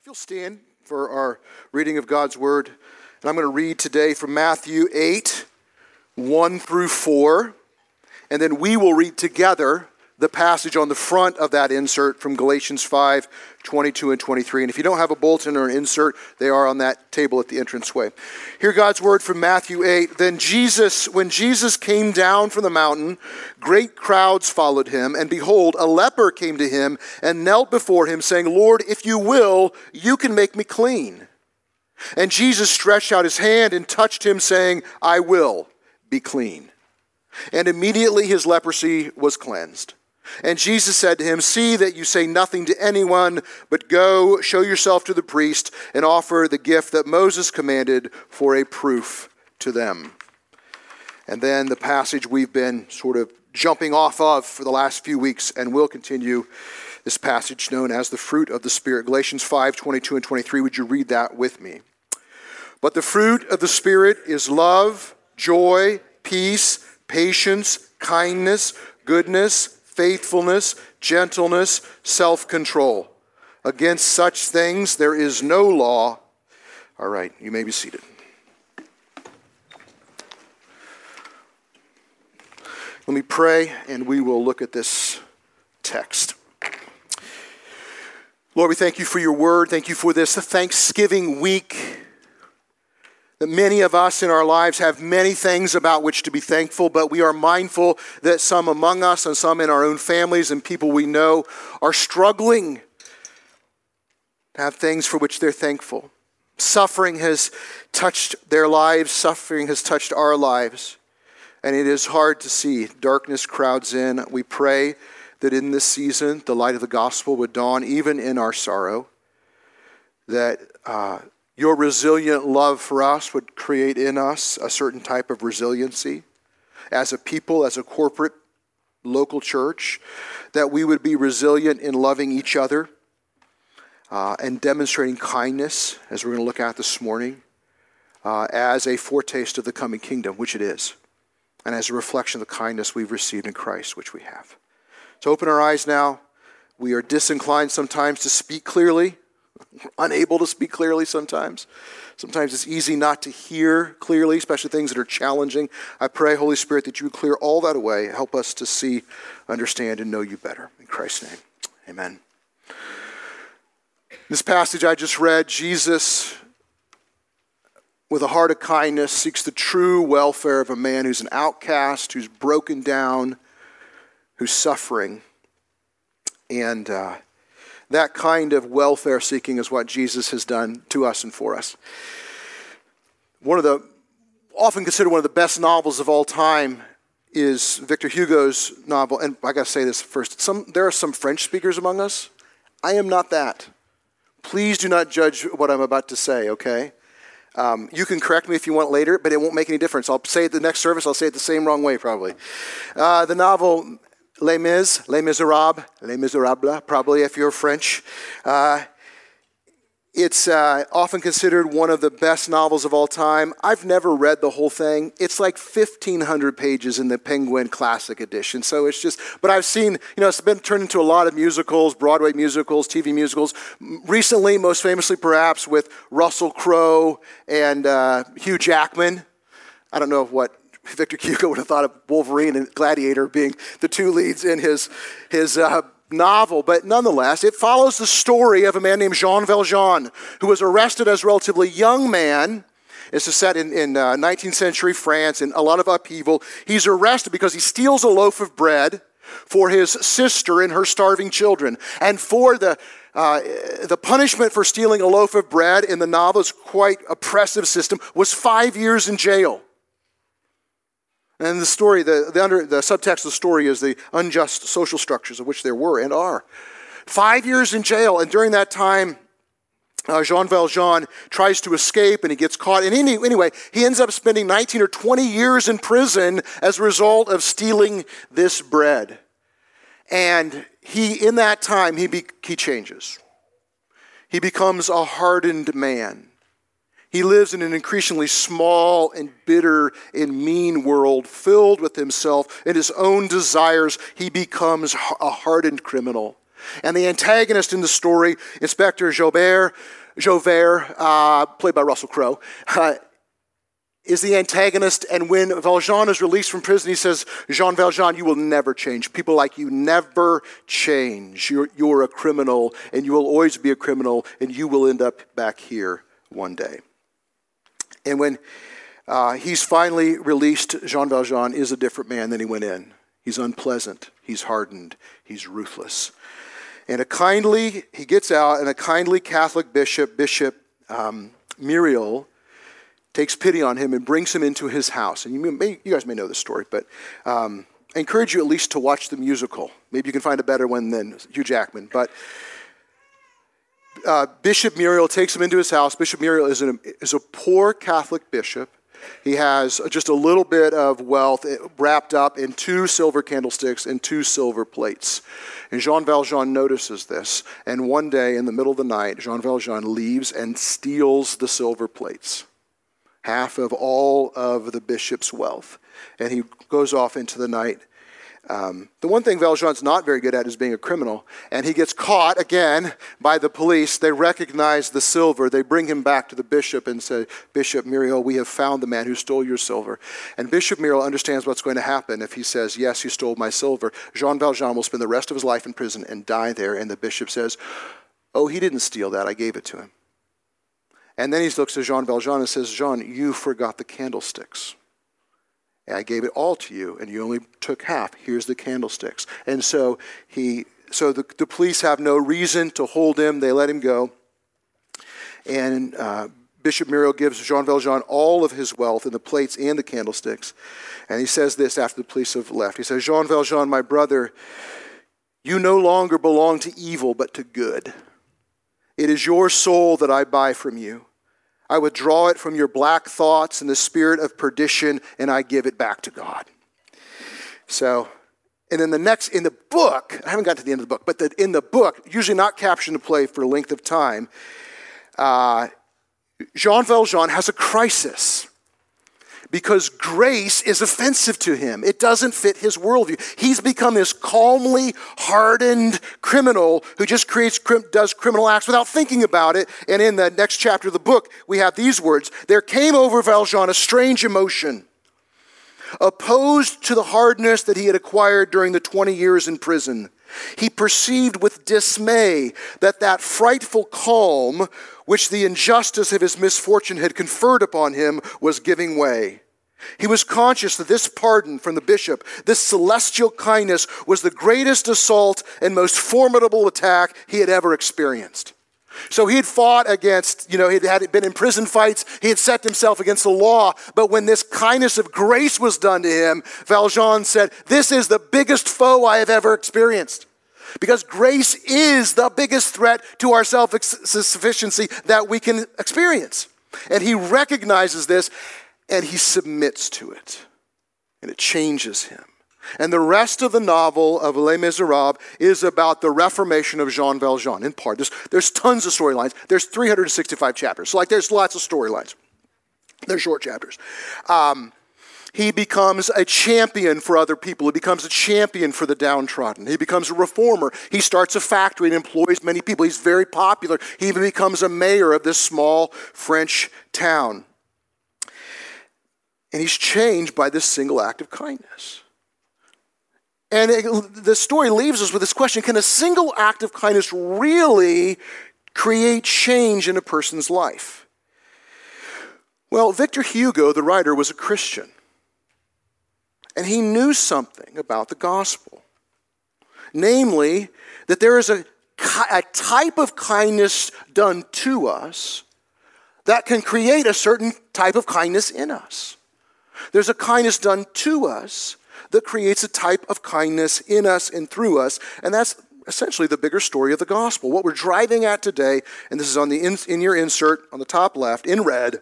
If you'll stand for our reading of God's Word, and I'm going to read today from Matthew 8, 1 through 4, and then we will read together the passage on the front of that insert from Galatians 5 22 and 23. And if you don't have a bulletin or an insert, they are on that table at the entranceway. Hear God's word from Matthew 8. Then Jesus, when Jesus came down from the mountain, great crowds followed him. And behold, a leper came to him and knelt before him, saying, Lord, if you will, you can make me clean. And Jesus stretched out his hand and touched him, saying, I will be clean. And immediately his leprosy was cleansed. And Jesus said to him, See that you say nothing to anyone, but go, show yourself to the priest, and offer the gift that Moses commanded for a proof to them. And then the passage we've been sort of jumping off of for the last few weeks, and will continue this passage known as the fruit of the Spirit. Galatians 5 22 and 23. Would you read that with me? But the fruit of the Spirit is love, joy, peace, patience, kindness, goodness faithfulness, gentleness, self control. Against such things there is no law. All right, you may be seated. Let me pray and we will look at this text. Lord, we thank you for your word. Thank you for this Thanksgiving week that many of us in our lives have many things about which to be thankful, but we are mindful that some among us and some in our own families and people we know are struggling to have things for which they're thankful. Suffering has touched their lives, suffering has touched our lives, and it is hard to see. Darkness crowds in. We pray that in this season, the light of the gospel would dawn even in our sorrow, that uh, your resilient love for us would create in us a certain type of resiliency as a people, as a corporate local church, that we would be resilient in loving each other uh, and demonstrating kindness, as we're going to look at this morning, uh, as a foretaste of the coming kingdom, which it is, and as a reflection of the kindness we've received in Christ, which we have. So open our eyes now. We are disinclined sometimes to speak clearly unable to speak clearly sometimes. Sometimes it's easy not to hear clearly, especially things that are challenging. I pray, Holy Spirit, that you would clear all that away. Help us to see, understand, and know you better. In Christ's name, amen. This passage I just read, Jesus, with a heart of kindness, seeks the true welfare of a man who's an outcast, who's broken down, who's suffering. And uh, that kind of welfare seeking is what Jesus has done to us and for us. One of the, often considered one of the best novels of all time is Victor Hugo's novel. And I got to say this first. Some, there are some French speakers among us. I am not that. Please do not judge what I'm about to say, okay? Um, you can correct me if you want later, but it won't make any difference. I'll say it the next service, I'll say it the same wrong way, probably. Uh, the novel Les Mis, Les Miserables, Les Miserables, probably if you're French. Uh, it's uh, often considered one of the best novels of all time. I've never read the whole thing. It's like 1,500 pages in the Penguin Classic Edition. So it's just, but I've seen, you know, it's been turned into a lot of musicals, Broadway musicals, TV musicals. Recently, most famously perhaps with Russell Crowe and uh, Hugh Jackman. I don't know what Victor Hugo would have thought of Wolverine and Gladiator being the two leads in his, his uh, novel, but nonetheless, it follows the story of a man named Jean Valjean, who was arrested as a relatively young man. Is set in, in uh, 19th century France in a lot of upheaval. He's arrested because he steals a loaf of bread for his sister and her starving children. And for the, uh, the punishment for stealing a loaf of bread in the novel's quite oppressive system was five years in jail. And the story, the, the, under, the subtext of the story is the unjust social structures of which there were and are. Five years in jail, and during that time, uh, Jean Valjean tries to escape and he gets caught. And any, anyway, he ends up spending 19 or 20 years in prison as a result of stealing this bread. And he, in that time, he, be, he changes. He becomes a hardened man. He lives in an increasingly small and bitter and mean world filled with himself and his own desires. He becomes a hardened criminal. And the antagonist in the story, Inspector Jobert, Javert, uh, played by Russell Crowe, uh, is the antagonist. And when Valjean is released from prison, he says, Jean Valjean, you will never change. People like you never change. You're, you're a criminal, and you will always be a criminal, and you will end up back here one day. And when uh, he's finally released, Jean Valjean is a different man than he went in. He's unpleasant, he's hardened, he's ruthless. And a kindly, he gets out, and a kindly Catholic bishop, Bishop um, Myriel, takes pity on him and brings him into his house. And you, may, you guys may know this story, but um, I encourage you at least to watch the musical. Maybe you can find a better one than Hugh Jackman. But uh, Bishop Myriel takes him into his house. Bishop Myriel is, an, is a poor Catholic bishop he has just a little bit of wealth wrapped up in two silver candlesticks and two silver plates. And Jean Valjean notices this. And one day in the middle of the night, Jean Valjean leaves and steals the silver plates, half of all of the bishop's wealth. And he goes off into the night um, the one thing Valjean's not very good at is being a criminal, and he gets caught again by the police. They recognize the silver. They bring him back to the bishop and say, Bishop Myriel, we have found the man who stole your silver. And Bishop Myriel understands what's going to happen if he says, Yes, you stole my silver. Jean Valjean will spend the rest of his life in prison and die there. And the bishop says, Oh, he didn't steal that. I gave it to him. And then he looks at Jean Valjean and says, Jean, you forgot the candlesticks. I gave it all to you, and you only took half. Here's the candlesticks. And so he, so the, the police have no reason to hold him. They let him go. And uh, Bishop Myriel gives Jean Valjean all of his wealth and the plates and the candlesticks. And he says this after the police have left. He says, Jean Valjean, my brother, you no longer belong to evil, but to good. It is your soul that I buy from you. I withdraw it from your black thoughts and the spirit of perdition, and I give it back to God. So, and then the next, in the book, I haven't got to the end of the book, but the, in the book, usually not captioned to play for length of time, uh, Jean Valjean has a crisis because grace is offensive to him. It doesn't fit his worldview. He's become this calmly hardened criminal who just creates, does criminal acts without thinking about it. And in the next chapter of the book, we have these words There came over Valjean a strange emotion, opposed to the hardness that he had acquired during the 20 years in prison. He perceived with dismay that that frightful calm which the injustice of his misfortune had conferred upon him was giving way. He was conscious that this pardon from the bishop, this celestial kindness, was the greatest assault and most formidable attack he had ever experienced. So he had fought against, you know, he had been in prison fights, he had set himself against the law. But when this kindness of grace was done to him, Valjean said, This is the biggest foe I have ever experienced. Because grace is the biggest threat to our self sufficiency that we can experience. And he recognizes this and he submits to it. And it changes him. And the rest of the novel of Les Miserables is about the reformation of Jean Valjean, in part. There's, there's tons of storylines. There's 365 chapters. So, like, there's lots of storylines. They're short chapters. Um, he becomes a champion for other people. He becomes a champion for the downtrodden. He becomes a reformer. He starts a factory and employs many people. He's very popular. He even becomes a mayor of this small French town. And he's changed by this single act of kindness. And it, the story leaves us with this question Can a single act of kindness really create change in a person's life? Well, Victor Hugo, the writer, was a Christian. And he knew something about the gospel. Namely, that there is a, a type of kindness done to us that can create a certain type of kindness in us. There's a kindness done to us that creates a type of kindness in us and through us, and that's essentially the bigger story of the gospel. What we're driving at today, and this is on the in, in your insert on the top left in red,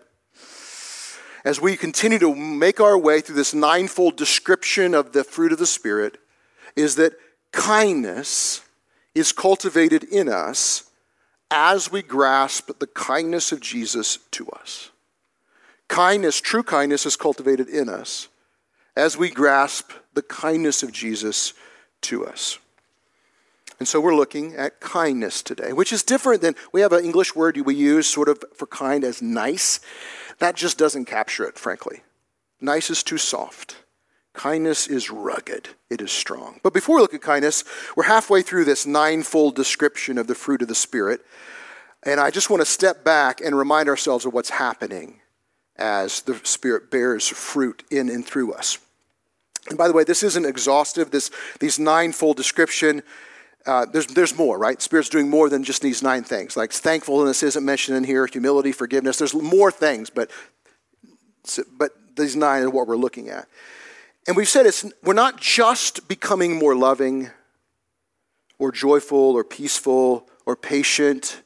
as we continue to make our way through this ninefold description of the fruit of the Spirit, is that kindness is cultivated in us as we grasp the kindness of Jesus to us. Kindness, true kindness, is cultivated in us as we grasp the kindness of Jesus to us. And so we're looking at kindness today, which is different than we have an English word we use sort of for kind as nice. That just doesn't capture it, frankly. Nice is too soft. Kindness is rugged, it is strong. But before we look at kindness, we're halfway through this ninefold description of the fruit of the Spirit. And I just want to step back and remind ourselves of what's happening as the Spirit bears fruit in and through us. And by the way, this isn't exhaustive. This these ninefold description. Uh, there's there's more, right? Spirit's doing more than just these nine things. Like thankfulness isn't mentioned in here. Humility, forgiveness. There's more things, but but these nine are what we're looking at. And we've said it's, we're not just becoming more loving or joyful or peaceful or patient.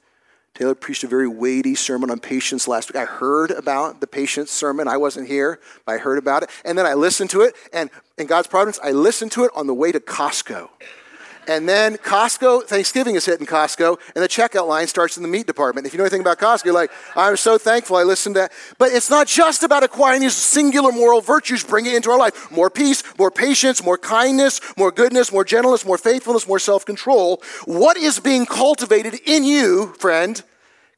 Taylor preached a very weighty sermon on patience last week. I heard about the patience sermon. I wasn't here, but I heard about it. And then I listened to it, and in God's providence, I listened to it on the way to Costco. And then Costco, Thanksgiving is hitting Costco, and the checkout line starts in the meat department. If you know anything about Costco, you're like, I'm so thankful I listened to that. But it's not just about acquiring these singular moral virtues, bring it into our life. More peace, more patience, more kindness, more goodness, more gentleness, more faithfulness, more self control. What is being cultivated in you, friend,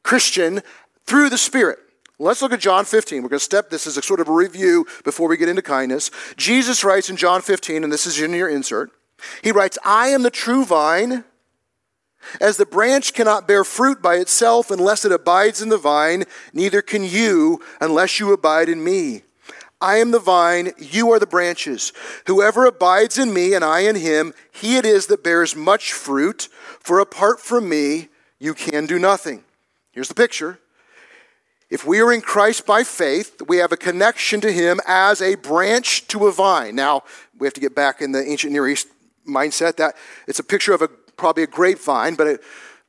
Christian, through the Spirit? Let's look at John 15. We're going to step, this is a sort of a review before we get into kindness. Jesus writes in John 15, and this is in your insert. He writes, I am the true vine. As the branch cannot bear fruit by itself unless it abides in the vine, neither can you unless you abide in me. I am the vine, you are the branches. Whoever abides in me and I in him, he it is that bears much fruit, for apart from me, you can do nothing. Here's the picture. If we are in Christ by faith, we have a connection to him as a branch to a vine. Now, we have to get back in the ancient Near East mindset that it's a picture of a probably a grapevine, but it,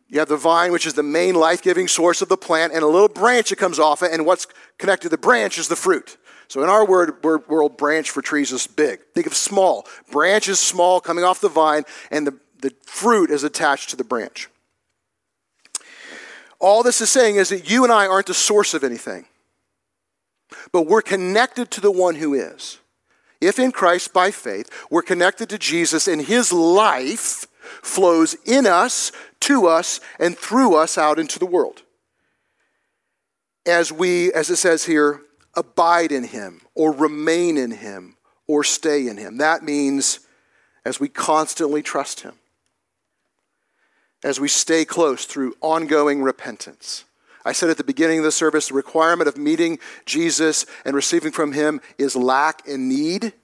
you have the vine, which is the main life giving source of the plant, and a little branch that comes off it, and what's connected to the branch is the fruit. So in our word, world, branch for trees is big. Think of small. Branch is small coming off the vine, and the, the fruit is attached to the branch. All this is saying is that you and I aren't the source of anything, but we're connected to the one who is. If in Christ by faith, we're connected to Jesus and his life flows in us, to us, and through us out into the world. As we, as it says here, abide in him or remain in him or stay in him. That means as we constantly trust him, as we stay close through ongoing repentance. I said at the beginning of the service the requirement of meeting Jesus and receiving from him is lack and need.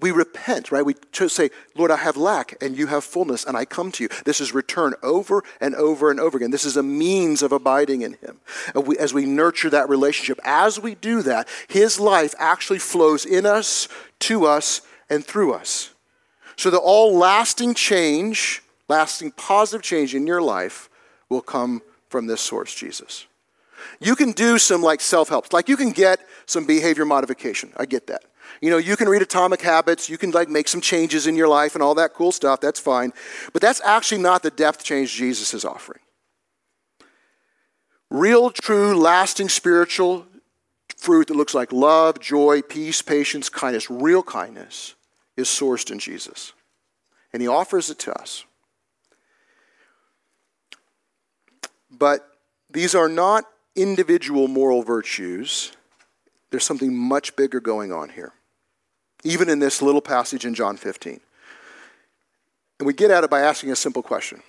We repent, right? We say, Lord, I have lack and you have fullness and I come to you. This is return over and over and over again. This is a means of abiding in him. As we nurture that relationship, as we do that, his life actually flows in us, to us, and through us. So that all lasting change, lasting positive change in your life will come from this source, Jesus. You can do some like self help, like you can get some behavior modification. I get that. You know, you can read Atomic Habits, you can like make some changes in your life and all that cool stuff. That's fine. But that's actually not the depth change Jesus is offering. Real, true, lasting spiritual fruit that looks like love, joy, peace, patience, kindness, real kindness is sourced in Jesus. And he offers it to us. But these are not individual moral virtues. There's something much bigger going on here, even in this little passage in John 15. And we get at it by asking a simple question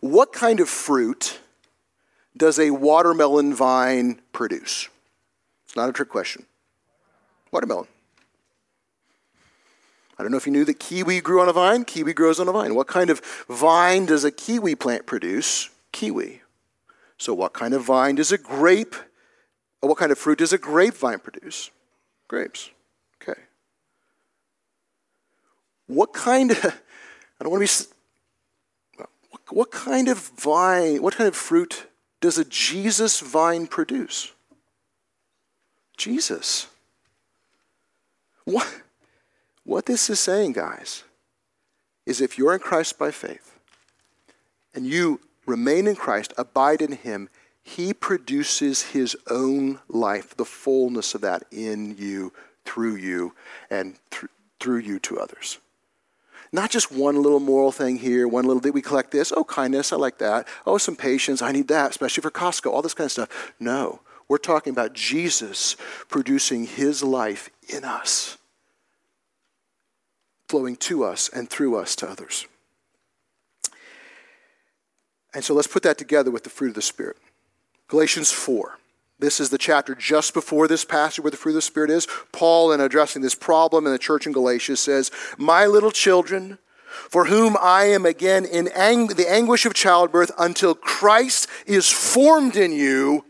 What kind of fruit does a watermelon vine produce? It's not a trick question. Watermelon. I don't know if you knew that kiwi grew on a vine. Kiwi grows on a vine. What kind of vine does a kiwi plant produce? Kiwi. So, what kind of vine does a grape, or what kind of fruit does a grapevine produce? Grapes. Okay. What kind of, I don't want to be, what, what kind of vine, what kind of fruit does a Jesus vine produce? Jesus. What? What this is saying, guys, is if you're in Christ by faith and you remain in Christ, abide in Him, He produces His own life, the fullness of that in you, through you, and th- through you to others. Not just one little moral thing here, one little, did we collect this, oh, kindness, I like that. Oh, some patience, I need that, especially for Costco, all this kind of stuff. No, we're talking about Jesus producing his life in us, flowing to us and through us to others. And so let's put that together with the fruit of the Spirit. Galatians 4. This is the chapter just before this passage where the fruit of the Spirit is. Paul, in addressing this problem in the church in Galatia, says, My little children, for whom I am again in ang- the anguish of childbirth until Christ is formed in you.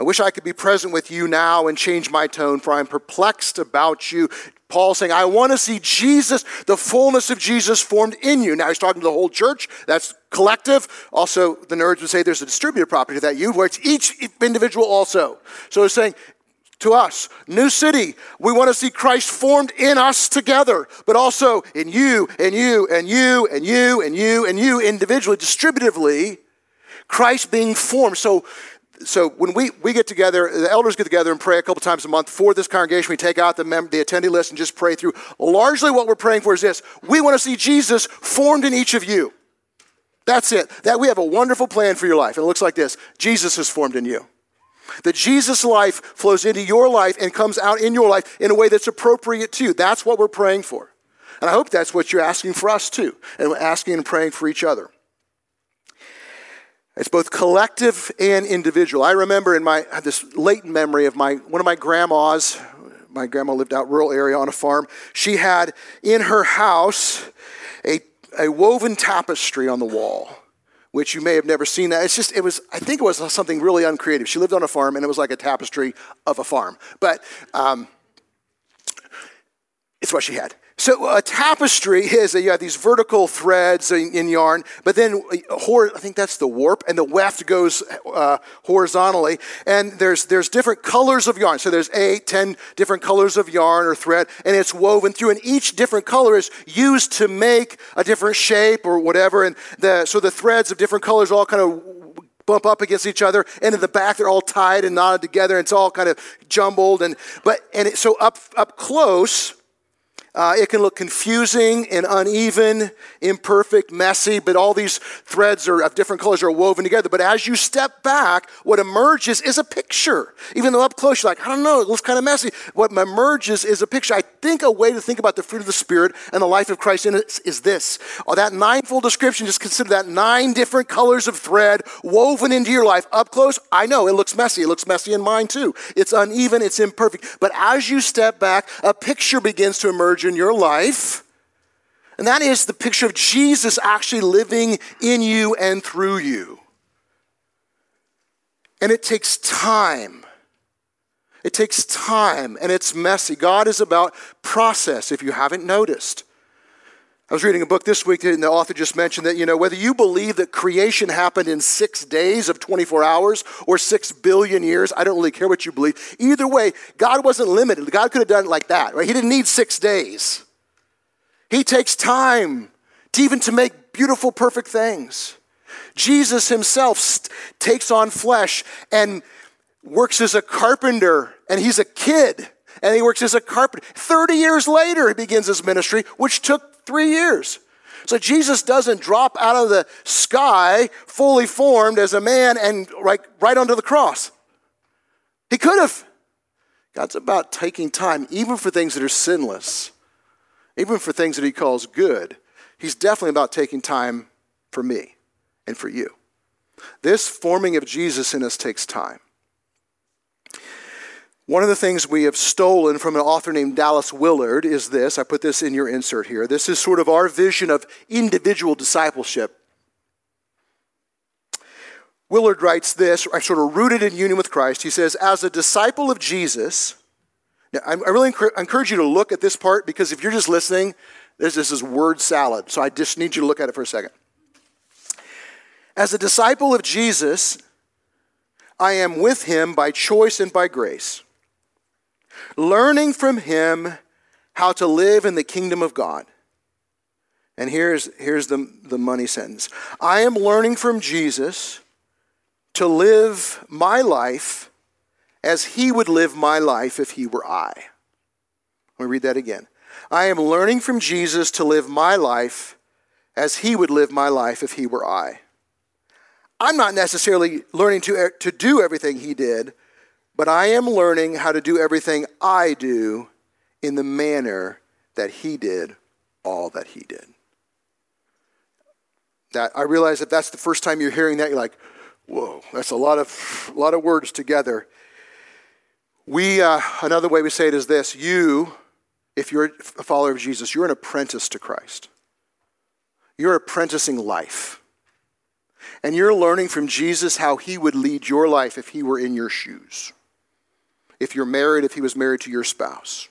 I wish I could be present with you now and change my tone, for I'm perplexed about you. Paul saying, I want to see Jesus, the fullness of Jesus formed in you. Now he's talking to the whole church. That's collective. Also, the nerds would say there's a distributive property to that you, where it's each individual also. So he's saying, to us, New City, we want to see Christ formed in us together, but also in you and you and you and you and you and you individually, distributively, Christ being formed. So so when we, we get together, the elders get together and pray a couple times a month for this congregation. We take out the, mem- the attendee list and just pray through. Largely what we're praying for is this. We want to see Jesus formed in each of you. That's it. That we have a wonderful plan for your life. And it looks like this. Jesus is formed in you. That Jesus' life flows into your life and comes out in your life in a way that's appropriate to you. That's what we're praying for. And I hope that's what you're asking for us too, and asking and praying for each other. It's both collective and individual. I remember in my this latent memory of my one of my grandmas. My grandma lived out rural area on a farm. She had in her house a, a woven tapestry on the wall, which you may have never seen that. It's just it was I think it was something really uncreative. She lived on a farm and it was like a tapestry of a farm, but um, it's what she had. So a tapestry is that you have these vertical threads in, in yarn, but then I think that's the warp, and the weft goes uh, horizontally. And there's there's different colors of yarn. So there's eight, ten different colors of yarn or thread, and it's woven through. And each different color is used to make a different shape or whatever. And the, so the threads of different colors all kind of bump up against each other and in the back they're all tied and knotted together and it's all kind of jumbled and but and it, so up up close uh, it can look confusing and uneven, imperfect, messy, but all these threads are of different colors are woven together. But as you step back, what emerges is a picture. Even though up close you're like, I don't know, it looks kind of messy. What emerges is a picture. I think a way to think about the fruit of the Spirit and the life of Christ in it is this. Oh, that ninefold description, just consider that nine different colors of thread woven into your life. Up close, I know it looks messy. It looks messy in mine too. It's uneven, it's imperfect. But as you step back, a picture begins to emerge in your life. And that is the picture of Jesus actually living in you and through you. And it takes time. It takes time and it's messy. God is about process, if you haven't noticed. I was reading a book this week, and the author just mentioned that, you know, whether you believe that creation happened in six days of 24 hours or six billion years, I don't really care what you believe. Either way, God wasn't limited. God could have done it like that, right? He didn't need six days. He takes time to even to make beautiful, perfect things. Jesus himself takes on flesh and works as a carpenter, and he's a kid, and he works as a carpenter. 30 years later, he begins his ministry, which took three years. So Jesus doesn't drop out of the sky fully formed as a man and right, right onto the cross. He could have. God's about taking time, even for things that are sinless, even for things that he calls good. He's definitely about taking time for me and for you. This forming of Jesus in us takes time. One of the things we have stolen from an author named Dallas Willard is this. I put this in your insert here. This is sort of our vision of individual discipleship. Willard writes this, sort of rooted in union with Christ. He says, As a disciple of Jesus, now I really encourage you to look at this part because if you're just listening, this, this is word salad. So I just need you to look at it for a second. As a disciple of Jesus, I am with him by choice and by grace learning from him how to live in the kingdom of God. And here's, here's the, the money sentence I am learning from Jesus to live my life as he would live my life if he were I. Let me read that again. I am learning from Jesus to live my life as he would live my life if he were I. I'm not necessarily learning to, to do everything he did, but I am learning how to do everything I do in the manner that he did all that he did. That I realize that that's the first time you're hearing that, you're like, whoa, that's a lot of, a lot of words together. We, uh, another way we say it is this you, if you're a follower of Jesus, you're an apprentice to Christ. You're apprenticing life. And you're learning from Jesus how he would lead your life if he were in your shoes. If you're married, if he was married to your spouse.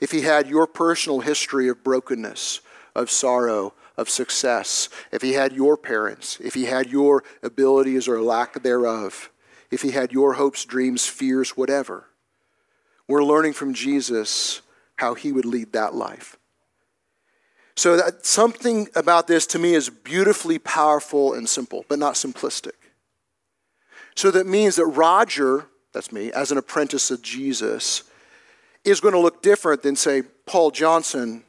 If he had your personal history of brokenness, of sorrow, of success, if he had your parents, if he had your abilities or lack thereof, if he had your hopes, dreams, fears, whatever. We're learning from Jesus how he would lead that life. So that something about this to me is beautifully powerful and simple, but not simplistic. So that means that Roger, that's me, as an apprentice of Jesus, is going to look different than, say, Paul Johnson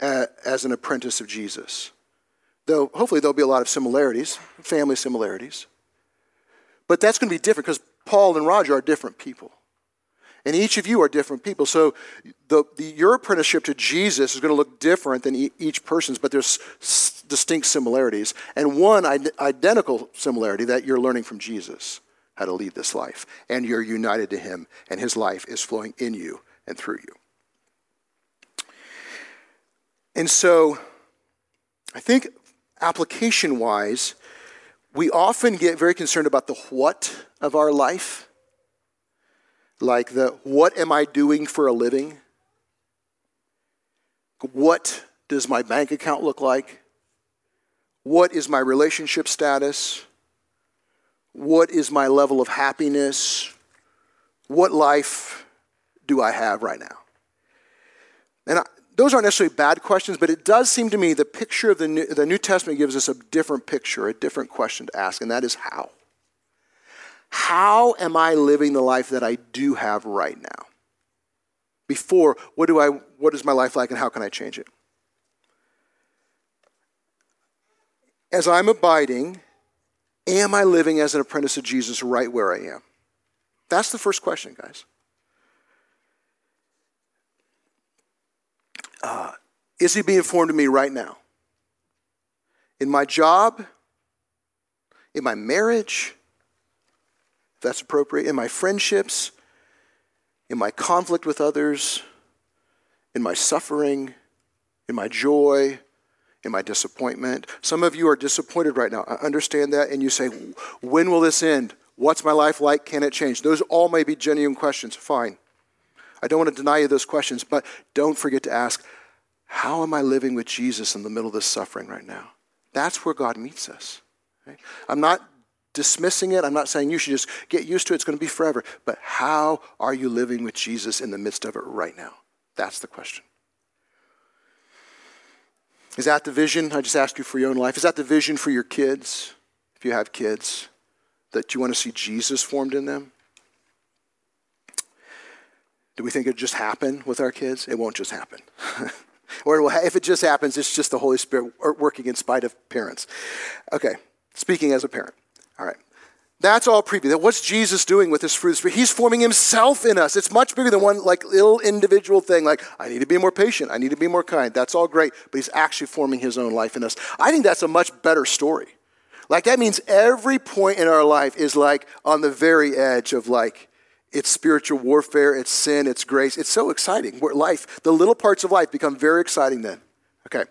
as an apprentice of Jesus. Though hopefully there'll be a lot of similarities, family similarities. But that's going to be different because Paul and Roger are different people. And each of you are different people. So the, the, your apprenticeship to Jesus is going to look different than e- each person's, but there's s- distinct similarities. And one identical similarity that you're learning from Jesus how to lead this life. And you're united to him, and his life is flowing in you and through you. And so I think application wise, we often get very concerned about the what of our life like the what am I doing for a living? What does my bank account look like? What is my relationship status? What is my level of happiness? What life do I have right now? And I, those aren't necessarily bad questions, but it does seem to me the picture of the New, the New Testament gives us a different picture, a different question to ask, and that is how. How am I living the life that I do have right now? Before, what, do I, what is my life like and how can I change it? As I'm abiding, am I living as an apprentice of Jesus right where I am? That's the first question, guys. Uh, is he being formed in me right now? In my job? In my marriage? if that's appropriate, in my friendships, in my conflict with others, in my suffering, in my joy, in my disappointment. Some of you are disappointed right now. I understand that, and you say, When will this end? What's my life like? Can it change? Those all may be genuine questions. Fine. I don't want to deny you those questions, but don't forget to ask, How am I living with Jesus in the middle of this suffering right now? That's where God meets us. I'm not dismissing it. I'm not saying you should just get used to it, it's going to be forever. But how are you living with Jesus in the midst of it right now? That's the question. Is that the vision? I just ask you for your own life. Is that the vision for your kids, if you have kids, that you want to see Jesus formed in them? Do we think it just happen with our kids? It won't just happen. or if it just happens, it's just the Holy Spirit working in spite of parents. Okay, speaking as a parent. All right. That's all preview. What's Jesus doing with this fruit of the Spirit? He's forming himself in us. It's much bigger than one like little individual thing, like, I need to be more patient, I need to be more kind. That's all great, but he's actually forming his own life in us. I think that's a much better story. Like that means every point in our life is like on the very edge of like it's spiritual warfare, it's sin, it's grace. It's so exciting. life, the little parts of life become very exciting then. Okay,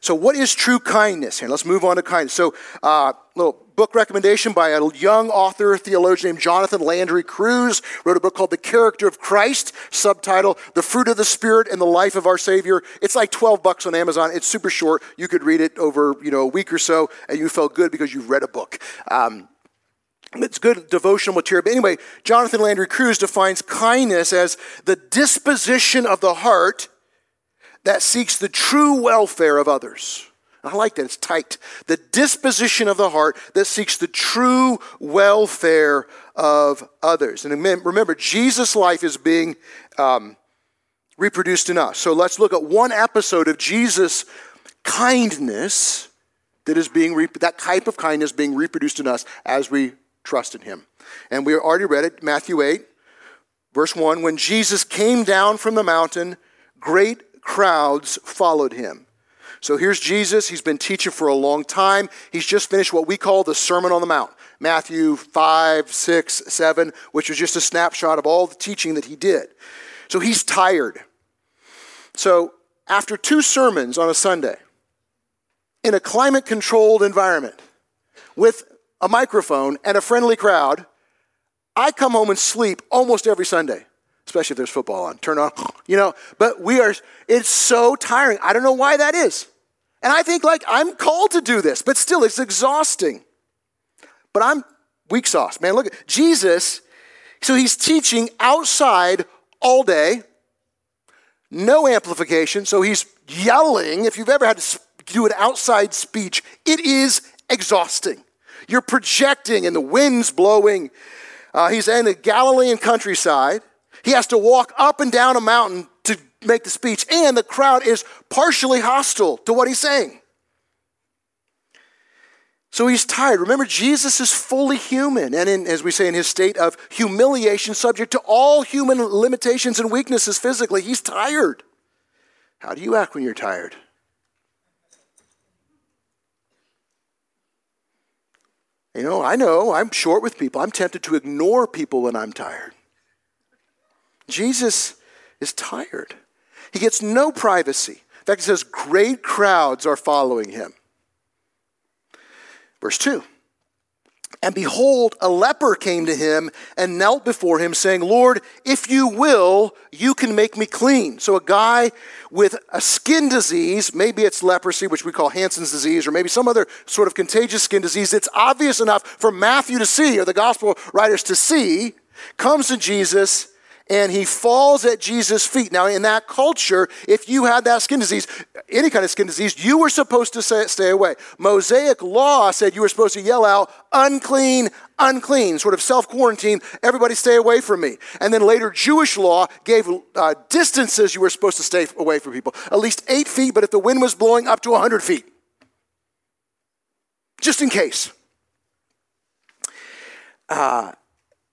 so what is true kindness? Here, let's move on to kindness. So, uh, little book recommendation by a young author, theologian named Jonathan Landry Cruz, wrote a book called The Character of Christ, subtitle The Fruit of the Spirit and the Life of Our Savior. It's like 12 bucks on Amazon. It's super short. You could read it over, you know, a week or so, and you felt good because you've read a book. Um, it's good devotional material. But anyway, Jonathan Landry Cruz defines kindness as the disposition of the heart that seeks the true welfare of others. I like that, it's tight. The disposition of the heart that seeks the true welfare of others. And remember, Jesus' life is being um, reproduced in us. So let's look at one episode of Jesus' kindness that is being that type of kindness being reproduced in us as we trust in him. And we already read it, Matthew 8, verse 1. When Jesus came down from the mountain, great crowds followed him. So here's Jesus. He's been teaching for a long time. He's just finished what we call the Sermon on the Mount. Matthew 5, 6, 7, which was just a snapshot of all the teaching that he did. So he's tired. So after two sermons on a Sunday, in a climate controlled environment, with a microphone and a friendly crowd, I come home and sleep almost every Sunday, especially if there's football on. Turn on, you know, but we are, it's so tiring. I don't know why that is. And I think, like, I'm called to do this, but still, it's exhausting. But I'm weak sauce, man. Look at Jesus. So he's teaching outside all day, no amplification. So he's yelling. If you've ever had to do an outside speech, it is exhausting. You're projecting, and the wind's blowing. Uh, he's in the Galilean countryside. He has to walk up and down a mountain to make the speech, and the crowd is partially hostile to what he's saying. So he's tired. Remember, Jesus is fully human, and in, as we say, in his state of humiliation, subject to all human limitations and weaknesses physically. He's tired. How do you act when you're tired? You know, I know I'm short with people. I'm tempted to ignore people when I'm tired. Jesus is tired. He gets no privacy. In fact, it says great crowds are following him. Verse 2 And behold, a leper came to him and knelt before him, saying, Lord, if you will, you can make me clean. So a guy with a skin disease, maybe it's leprosy, which we call Hansen's disease, or maybe some other sort of contagious skin disease it's obvious enough for Matthew to see, or the gospel writers to see, comes to Jesus and he falls at Jesus' feet. Now, in that culture, if you had that skin disease, any kind of skin disease, you were supposed to say, stay away. Mosaic law said you were supposed to yell out, unclean, unclean, sort of self quarantine, everybody stay away from me. And then later, Jewish law gave uh, distances you were supposed to stay away from people, at least eight feet, but if the wind was blowing, up to 100 feet. Just in case. Uh,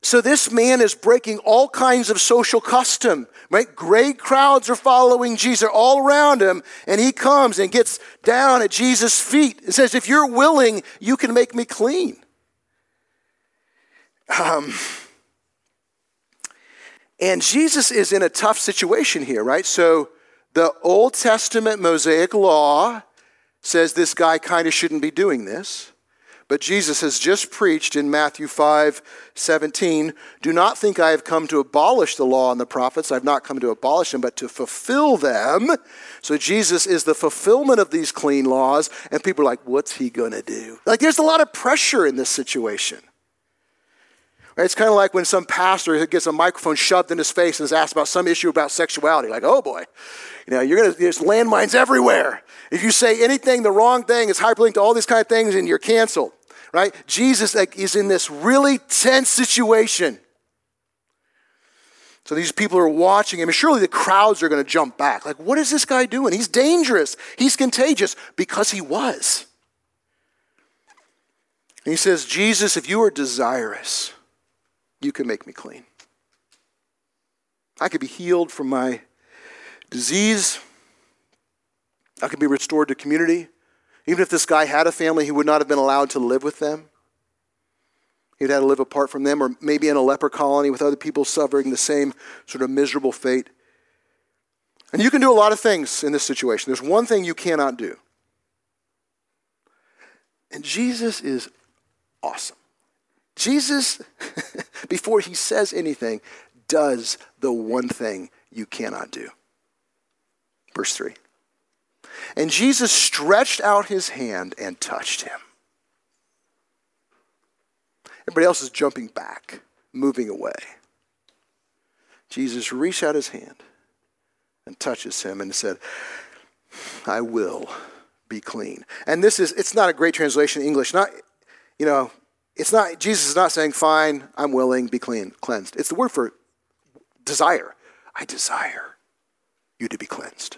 so this man is breaking all kinds of social custom, right? Great crowds are following Jesus all around him, and he comes and gets down at Jesus' feet and says, If you're willing, you can make me clean. Um, and Jesus is in a tough situation here, right? So the Old Testament Mosaic law says this guy kind of shouldn't be doing this. But Jesus has just preached in Matthew 5 17, Do not think I have come to abolish the law and the prophets. I've not come to abolish them, but to fulfill them. So Jesus is the fulfillment of these clean laws, and people are like, What's he going to do? Like, there's a lot of pressure in this situation. It's kind of like when some pastor gets a microphone shoved in his face and is asked about some issue about sexuality. Like, oh boy, you know, you're gonna there's landmines everywhere. If you say anything, the wrong thing, it's hyperlinked to all these kind of things, and you're canceled. Right? Jesus like, is in this really tense situation. So these people are watching him, surely the crowds are going to jump back. Like, what is this guy doing? He's dangerous. He's contagious because he was. And he says, Jesus, if you are desirous, you can make me clean. I could be healed from my disease. I could be restored to community. Even if this guy had a family, he would not have been allowed to live with them. He'd had to live apart from them, or maybe in a leper colony with other people suffering the same sort of miserable fate. And you can do a lot of things in this situation. There's one thing you cannot do. And Jesus is awesome. Jesus, before he says anything, does the one thing you cannot do. Verse 3. And Jesus stretched out his hand and touched him. Everybody else is jumping back, moving away. Jesus reached out his hand and touches him and said, I will be clean. And this is, it's not a great translation in English. Not, you know, it's not, Jesus is not saying, fine, I'm willing, be clean, cleansed. It's the word for desire. I desire you to be cleansed.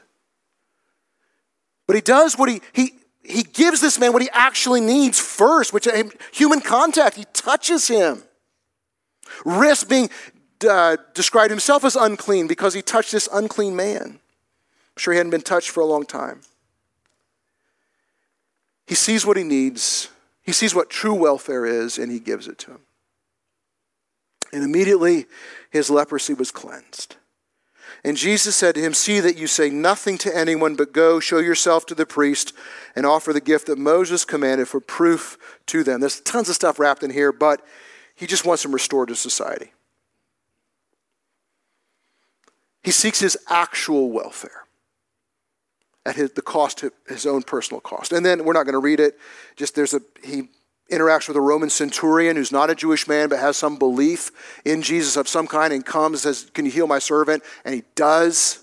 But he does what he, he, he gives this man what he actually needs first, which is human contact. He touches him. Risk being uh, described himself as unclean because he touched this unclean man. I'm sure he hadn't been touched for a long time. He sees what he needs, he sees what true welfare is, and he gives it to him. And immediately his leprosy was cleansed. And Jesus said to him, See that you say nothing to anyone, but go, show yourself to the priest, and offer the gift that Moses commanded for proof to them. There's tons of stuff wrapped in here, but he just wants him restored to society. He seeks his actual welfare at his, the cost, of his own personal cost. And then we're not going to read it. Just there's a he interacts with a Roman centurion who's not a Jewish man but has some belief in Jesus of some kind and comes and says, "Can you heal my servant?" And he does.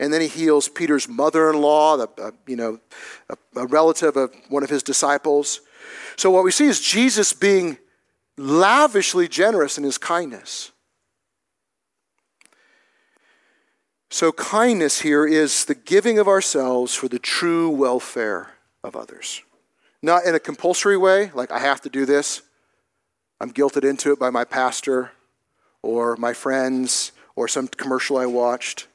And then he heals Peter's mother-in-law, uh, you know, a, a relative of one of his disciples. So what we see is Jesus being lavishly generous in his kindness. So, kindness here is the giving of ourselves for the true welfare of others. Not in a compulsory way, like I have to do this. I'm guilted into it by my pastor or my friends or some commercial I watched.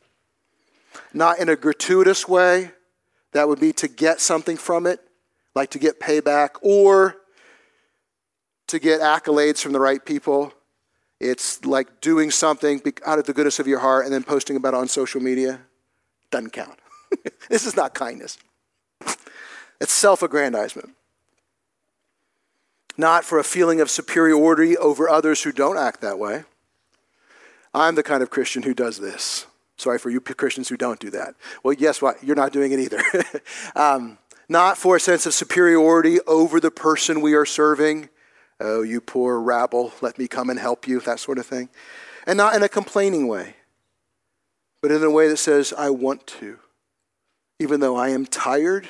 Not in a gratuitous way, that would be to get something from it, like to get payback or to get accolades from the right people. It's like doing something out of the goodness of your heart and then posting about it on social media. Doesn't count. this is not kindness, it's self aggrandizement. Not for a feeling of superiority over others who don't act that way. I'm the kind of Christian who does this. Sorry for you Christians who don't do that. Well, guess what? You're not doing it either. um, not for a sense of superiority over the person we are serving, Oh, you poor rabble, let me come and help you, that sort of thing. And not in a complaining way, but in a way that says, I want to, even though I am tired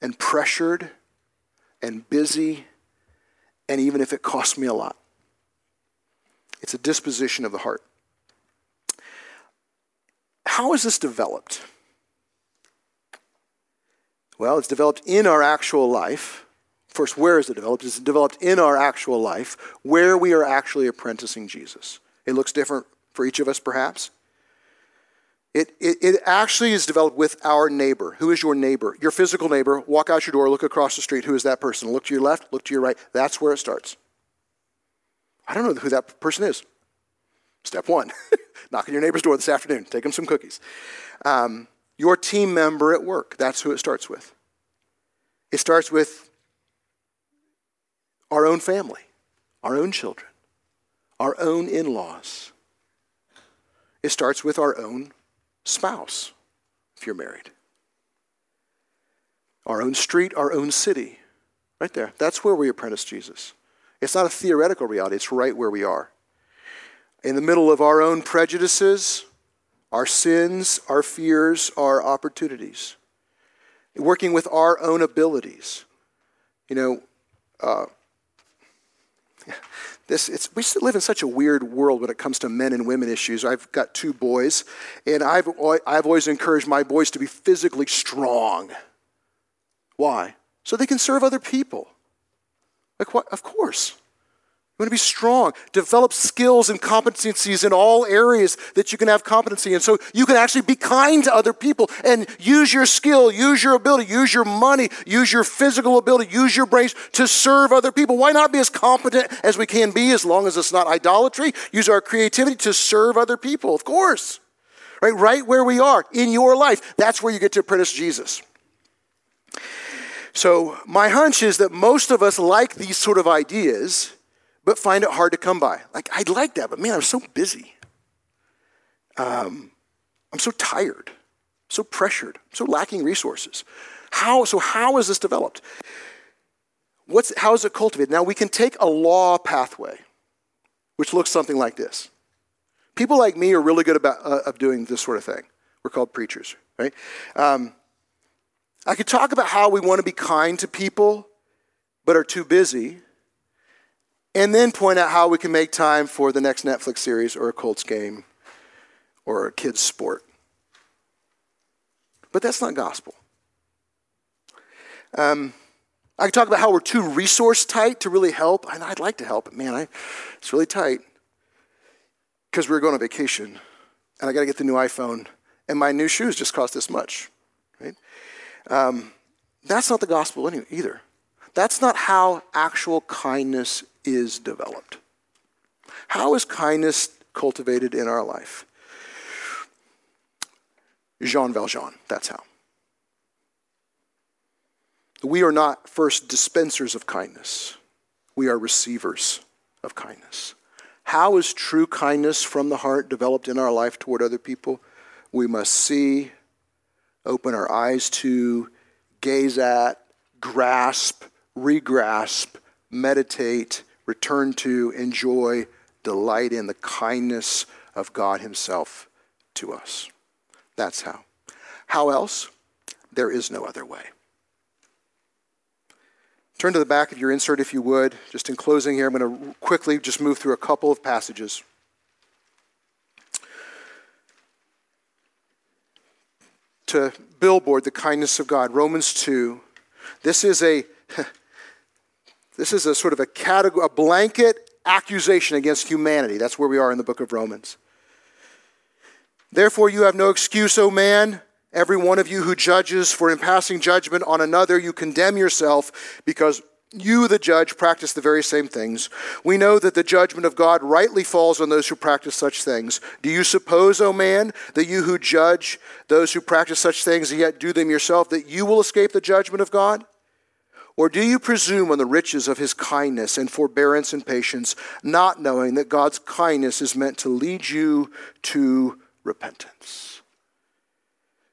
and pressured and busy, and even if it costs me a lot. It's a disposition of the heart. How is this developed? Well, it's developed in our actual life First, where is it developed? It's developed in our actual life, where we are actually apprenticing Jesus. It looks different for each of us, perhaps. It, it, it, actually is developed with our neighbor. Who is your neighbor? Your physical neighbor. Walk out your door, look across the street. Who is that person? Look to your left, look to your right. That's where it starts. I don't know who that person is. Step one knock on your neighbor's door this afternoon, take them some cookies. Um, your team member at work. That's who it starts with. It starts with our own family, our own children, our own in laws. It starts with our own spouse, if you're married. Our own street, our own city. Right there. That's where we apprentice Jesus. It's not a theoretical reality, it's right where we are. In the middle of our own prejudices, our sins, our fears, our opportunities. Working with our own abilities. You know, uh, this, we live in such a weird world when it comes to men and women issues. I've got two boys, and I've, I've always encouraged my boys to be physically strong. Why? So they can serve other people. Like what? Of course. You want to be strong. Develop skills and competencies in all areas that you can have competency in. So you can actually be kind to other people and use your skill, use your ability, use your money, use your physical ability, use your brains to serve other people. Why not be as competent as we can be as long as it's not idolatry? Use our creativity to serve other people, of course. Right, right where we are in your life. That's where you get to apprentice Jesus. So, my hunch is that most of us like these sort of ideas but find it hard to come by. Like, I'd like that, but man, I'm so busy. Um, I'm so tired, so pressured, so lacking resources. How, so, how is this developed? What's, how is it cultivated? Now, we can take a law pathway, which looks something like this. People like me are really good about uh, of doing this sort of thing. We're called preachers, right? Um, I could talk about how we want to be kind to people, but are too busy and then point out how we can make time for the next Netflix series or a Colts game or a kid's sport. But that's not gospel. Um, I can talk about how we're too resource tight to really help, and I'd like to help, but man, I, it's really tight because we are going on vacation, and I got to get the new iPhone, and my new shoes just cost this much, right? Um, that's not the gospel either. That's not how actual kindness is developed. How is kindness cultivated in our life? Jean Valjean, that's how. We are not first dispensers of kindness, we are receivers of kindness. How is true kindness from the heart developed in our life toward other people? We must see, open our eyes to, gaze at, grasp, regrasp, meditate, return to, enjoy, delight in the kindness of God Himself to us. That's how. How else? There is no other way. Turn to the back of your insert if you would. Just in closing here, I'm going to quickly just move through a couple of passages. To billboard the kindness of God, Romans 2. This is a this is a sort of a category, a blanket accusation against humanity. That's where we are in the book of Romans. Therefore, you have no excuse, O man Every one of you who judges, for in passing judgment on another, you condemn yourself because you, the judge, practice the very same things. We know that the judgment of God rightly falls on those who practice such things. Do you suppose, O man, that you who judge those who practice such things and yet do them yourself, that you will escape the judgment of God? Or do you presume on the riches of his kindness and forbearance and patience, not knowing that God's kindness is meant to lead you to repentance?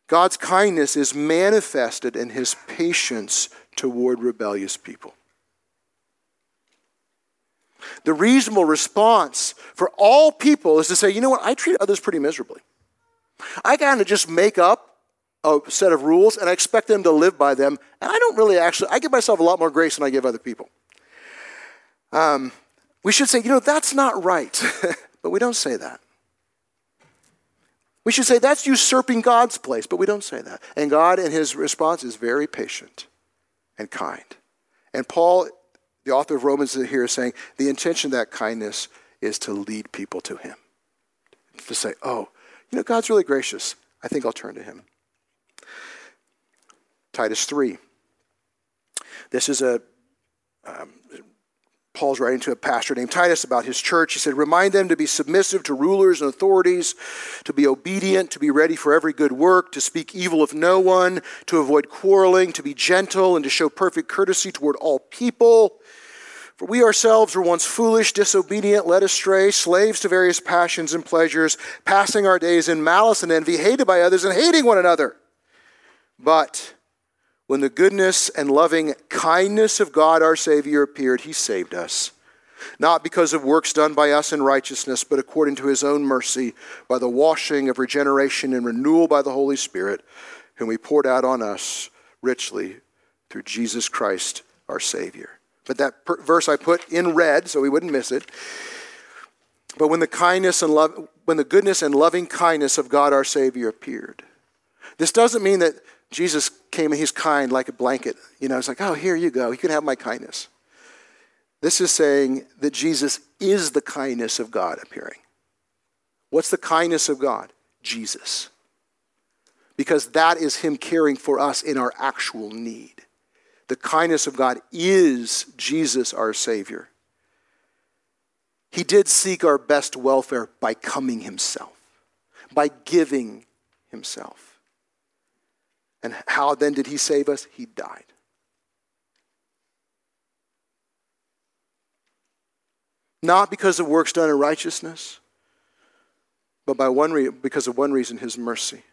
God's kindness is manifested in his patience toward rebellious people. The reasonable response for all people is to say, you know what, I treat others pretty miserably. I kind of just make up a set of rules and I expect them to live by them, and I don't really actually, I give myself a lot more grace than I give other people. Um, we should say, you know, that's not right, but we don't say that. We should say that's usurping God's place, but we don't say that. And God, in his response, is very patient and kind. And Paul, the author of Romans, here is saying the intention of that kindness is to lead people to him. To say, oh, you know, God's really gracious. I think I'll turn to him. Titus 3. This is a um, Paul's writing to a pastor named Titus about his church. He said, Remind them to be submissive to rulers and authorities, to be obedient, to be ready for every good work, to speak evil of no one, to avoid quarreling, to be gentle, and to show perfect courtesy toward all people. For we ourselves were once foolish, disobedient, led astray, slaves to various passions and pleasures, passing our days in malice and envy, hated by others and hating one another. But when the goodness and loving kindness of God our Savior appeared, He saved us. Not because of works done by us in righteousness, but according to His own mercy, by the washing of regeneration and renewal by the Holy Spirit, whom He poured out on us richly through Jesus Christ our Savior. But that per- verse I put in red so we wouldn't miss it. But when the kindness and love, when the goodness and loving kindness of God our Savior appeared, this doesn't mean that Jesus came and he's kind like a blanket. You know, it's like, oh, here you go. You can have my kindness. This is saying that Jesus is the kindness of God appearing. What's the kindness of God? Jesus. Because that is Him caring for us in our actual need. The kindness of God is Jesus, our Savior. He did seek our best welfare by coming Himself, by giving Himself. And how then did he save us? He died. Not because of works done in righteousness, but by one re- because of one reason his mercy.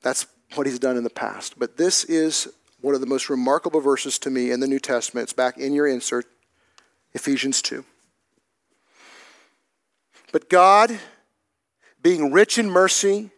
That's what he's done in the past. But this is one of the most remarkable verses to me in the New Testament. It's back in your insert, Ephesians 2. But God being rich in mercy,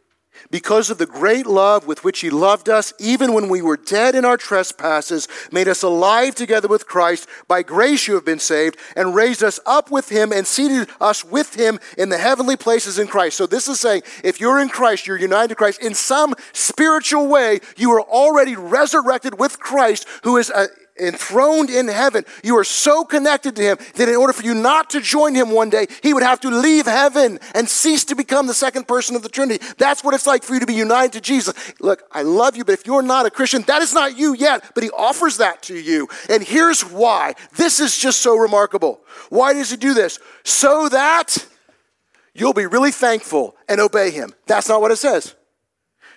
because of the great love with which he loved us, even when we were dead in our trespasses, made us alive together with Christ. By grace you have been saved, and raised us up with him and seated us with him in the heavenly places in Christ. So this is saying if you're in Christ, you're united to Christ. In some spiritual way, you are already resurrected with Christ, who is a, enthroned in heaven. You are so connected to him that in order for you not to join him one day, he would have to leave heaven and cease to become the second person of the Trinity. That's what it's like for you to be united to Jesus. Look, I love you, but if you're not a Christian, that is not you yet, but he offers that to you. And here's why. This is just so remarkable. Why does he do this? So that you'll be really thankful and obey him. That's not what it says.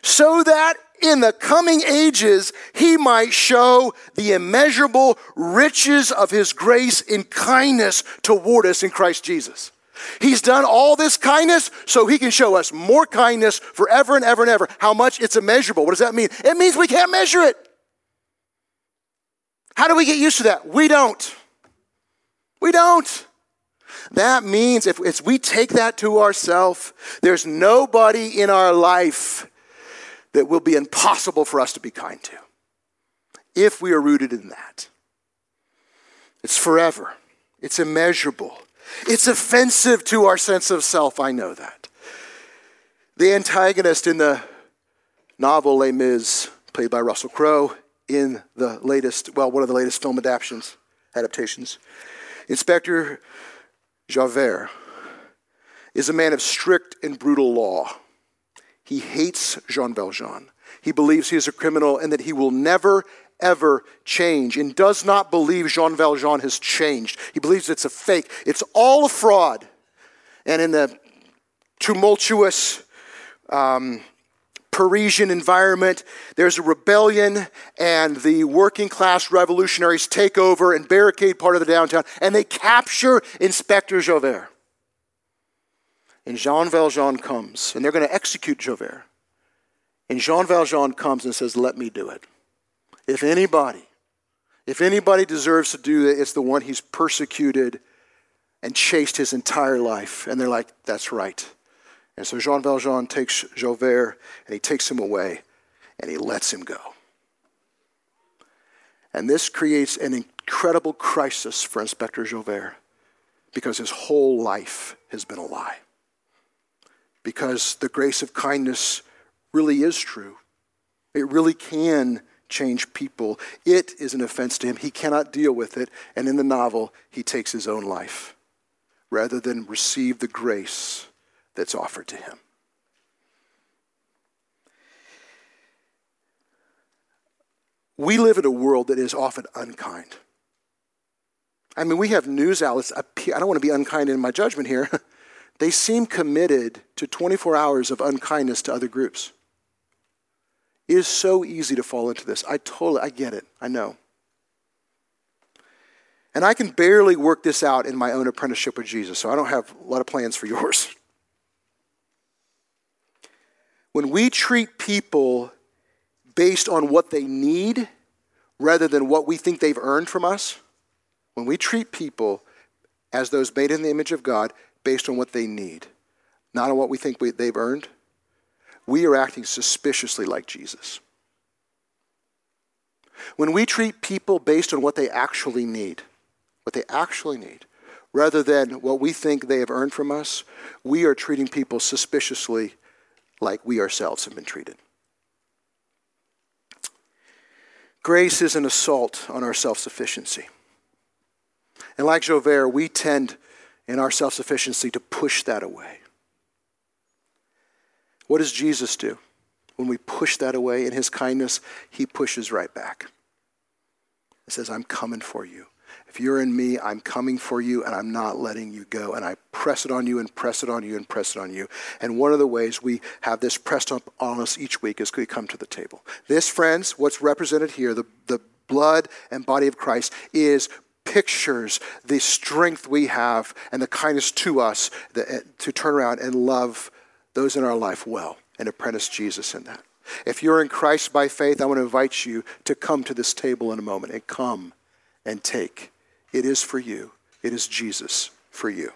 So that in the coming ages he might show the immeasurable riches of his grace in kindness toward us in Christ Jesus. He's done all this kindness so he can show us more kindness forever and ever and ever. How much? It's immeasurable. What does that mean? It means we can't measure it. How do we get used to that? We don't. We don't. That means if, if we take that to ourselves, there's nobody in our life that will be impossible for us to be kind to if we are rooted in that. It's forever, it's immeasurable, it's offensive to our sense of self. I know that. The antagonist in the novel Les Mis, played by Russell Crowe, in the latest, well, one of the latest film adaptations, adaptations, Inspector Javert is a man of strict and brutal law. He hates Jean Valjean. He believes he is a criminal and that he will never, ever change and does not believe Jean Valjean has changed. He believes it's a fake, it's all a fraud. And in the tumultuous um, Parisian environment, there's a rebellion, and the working class revolutionaries take over and barricade part of the downtown, and they capture Inspector Javert. And Jean Valjean comes, and they're going to execute Javert. And Jean Valjean comes and says, Let me do it. If anybody, if anybody deserves to do it, it's the one he's persecuted and chased his entire life. And they're like, That's right. And so Jean Valjean takes Javert and he takes him away and he lets him go. And this creates an incredible crisis for Inspector Javert because his whole life has been a lie because the grace of kindness really is true. It really can change people. It is an offense to him. He cannot deal with it. And in the novel, he takes his own life rather than receive the grace that's offered to him. We live in a world that is often unkind. I mean, we have news outlets. I don't want to be unkind in my judgment here. They seem committed to 24 hours of unkindness to other groups. It is so easy to fall into this. I totally, I get it. I know. And I can barely work this out in my own apprenticeship with Jesus, so I don't have a lot of plans for yours. When we treat people based on what they need rather than what we think they've earned from us, when we treat people as those made in the image of God based on what they need, not on what we think we, they've earned, we are acting suspiciously like Jesus. When we treat people based on what they actually need, what they actually need, rather than what we think they have earned from us, we are treating people suspiciously like we ourselves have been treated. Grace is an assault on our self sufficiency. And like Javert, we tend in our self sufficiency to push that away. What does Jesus do? When we push that away in his kindness, he pushes right back. He says, I'm coming for you. If you're in me, I'm coming for you and I'm not letting you go. And I press it on you and press it on you and press it on you. And one of the ways we have this pressed up on us each week is we come to the table. This, friends, what's represented here, the, the blood and body of Christ, is pictures the strength we have and the kindness to us that, eh, to turn around and love those in our life well and apprentice Jesus in that. If you're in Christ by faith, I want to invite you to come to this table in a moment and come and take. It is for you, it is Jesus for you.